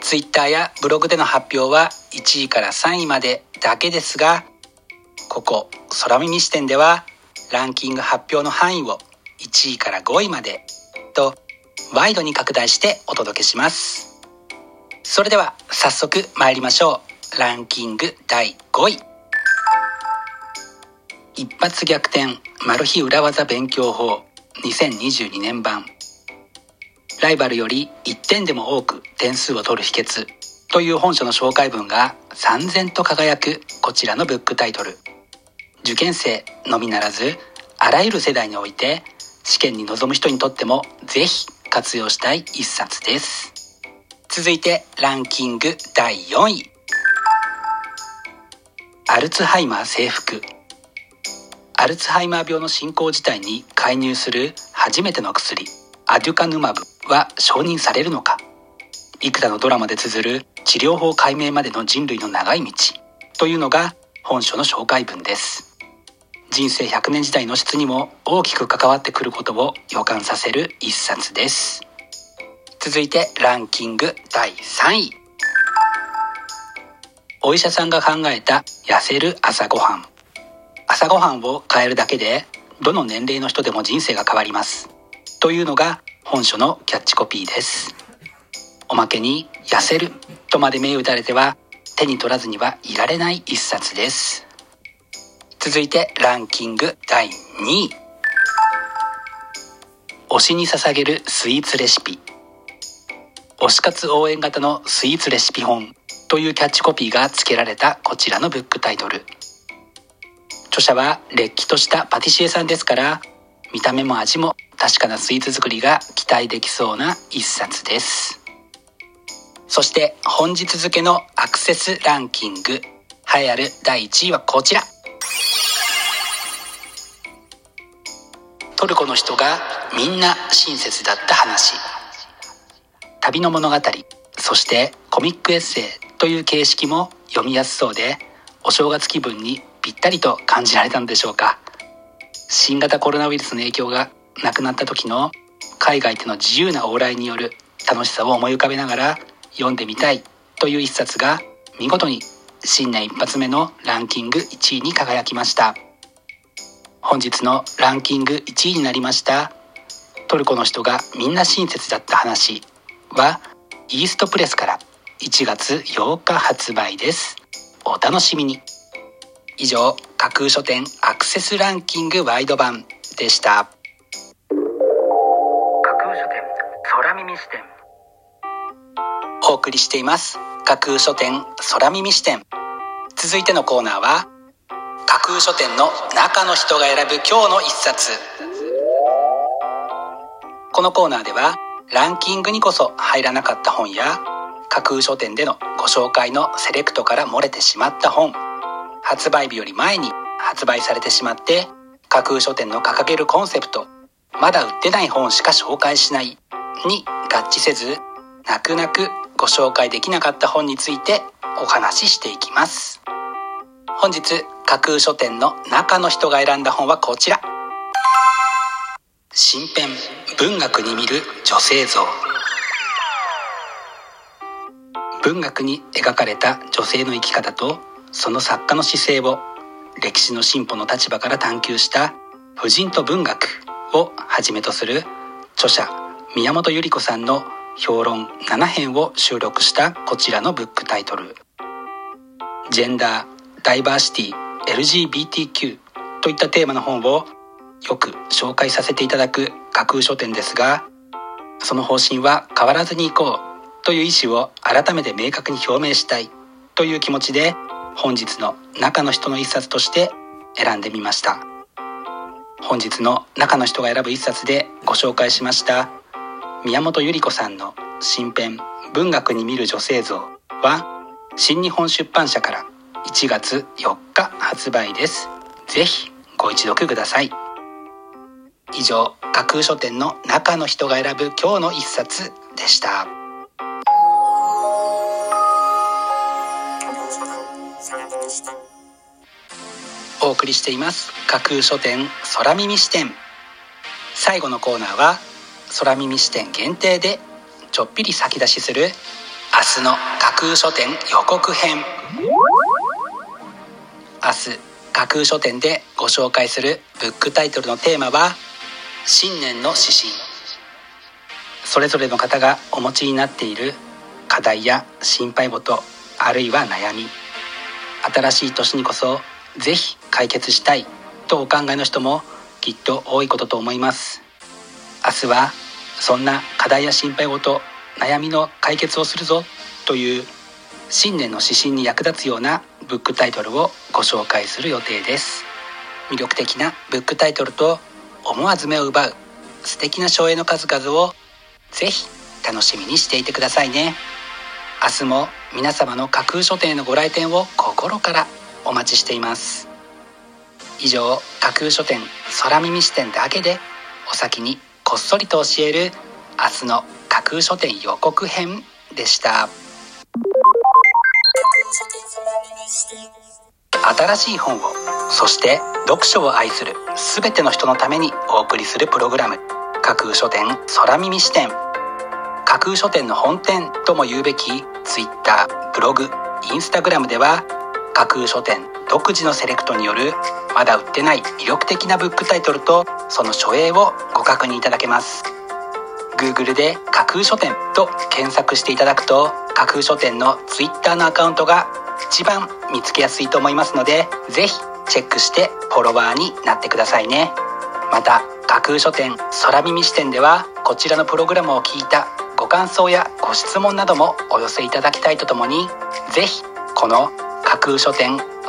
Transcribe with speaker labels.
Speaker 1: Twitter やブログでの発表は1位から3位までだけですがここ空耳視点ではランキング発表の範囲を1位から5位までとワイドに拡大してお届けします。それでは早速参りましょう。ランキング第5位。一発逆転マル秘裏技勉強法。2022年版。ライバルより1点でも多く点数を取る秘訣という本書の紹介文が三千と輝くこちらのブックタイトル。受験生のみならずあらゆる世代において試験に臨む人にとってもぜひ活用したい一冊です。続いてランキング第4位。アルツハイマー征服。アルツハイマー病の進行自体に介入する初めての薬アデュカヌマブ。は承認されるのか。幾多のドラマで綴る治療法解明までの人類の長い道。というのが本書の紹介文です。人生100年時代の質にも大きく関わってくることを予感させる一冊です。続いてランキング第3位。お医者さんが考えた痩せる朝ごはん。朝ごはんを変えるだけでどの年齢の人でも人生が変わります。というのが本書のキャッチコピーです。おまけに痩せるとまで銘打たれては手に取らずにはいられない一冊です。続いてランキング第2位。推しに捧げるスイーツレシピ。推し活応援型のスイーツレシピ本というキャッチコピーが付けられたこちらのブックタイトル。著者はれっきとしたパティシエさんですから見た目も味も確かなスイーツ作りが期待できそうな一冊です。そして本日付のアクセスランキング栄えある第1位はこちら。トルコの人がみんな親切だった話。旅の物語そしてコミックエッセイという形式も読みやすそうでお正月気分にぴったりと感じられたのでしょうか。新型コロナウイルスの影響がなくなった時の海外での自由な往来による楽しさを思い浮かべながら読んでみたいという一冊が見事に新年一発目のランキング1位に輝きました。本日のランキング1位になりました。トルコの人がみんな親切だった話はイーストプレスから1月8日発売です。お楽しみに。以上架空書店アクセスランキングワイド版でした。お送りしています。架空書店空耳視点。続いてのコーナーは架空書店の中の人が選ぶ今日の一冊。このコーナーではランキングにこそ入らなかった本や架空書店でのご紹介のセレクトから漏れてしまった本。発売日より前に発売されてしまって架空書店の掲げるコンセプトまだ売ってない本しか紹介しないに合致せず泣く泣くご紹介できなかった本についてお話ししていきます。本日架空書店の中の人が選んだ本はこちら。新編文学に見る女性像。文学に描かれた女性の生き方とその作家の姿勢を歴史の進歩の立場から探求した婦人と文学をはじめとする著者宮本百合子さんの評論7編を収録したこちらのブックタイトル。ジェンダーダイバーシティ LGBTQ といったテーマの本をよく紹介させていただく架空書店ですがその方針は変わらずにいこうという意思を改めて明確に表明したいという気持ちで本日の中の人の一冊として選んでみました。本日の中の人が選ぶ一冊でご紹介しました。宮本百合子さんの新編「文学に見る女性像」は新日本出版社から1月4日発売です。ぜひご一読ください。以上架空書店の中の人が選ぶ今日の一冊でした。お送りしています。架空書店空耳視点。最後のコーナーは空耳視点限定でちょっぴり先出しする明日の架空書店予告編。明日架空書店でご紹介するブックタイトルのテーマは新年の指針。それぞれの方がお持ちになっている課題や心配事あるいは悩み。新しい年にこそぜひ解決したいとお考えの人もきっと多いことと思います。明日はそんな課題や心配事悩みの解決をするぞという新年の指針に役立つようなブックタイトルをご紹介する予定です。魅力的なブックタイトルと思わず目を奪う素敵な省エの数々をぜひ楽しみにしていてくださいね。明日も皆様の架空書店へのご来店を心からお待ちしています。以上架空書店空耳視点だけでお先にこっそりと教える明日の架空書店予告編でした。新しい本をそして読書を愛する全ての人のためにお送りするプログラム架空書店空耳視点。架空書店の本店とも言うべき Twitter ブログインスタグラムでは架空書店独自のセレクトによるまだ売ってない魅力的なブックタイトルとその書影をご確認いただけます。Google で架空書店と検索していただくと架空書店の Twitter のアカウントが一番見つけやすいと思いますのでぜひチェックしてフォロワーになってくださいね。また架空書店空耳視点ではこちらのプログラムを聞いたご感想やご質問などもお寄せいただきたいとともにぜひこの架空書店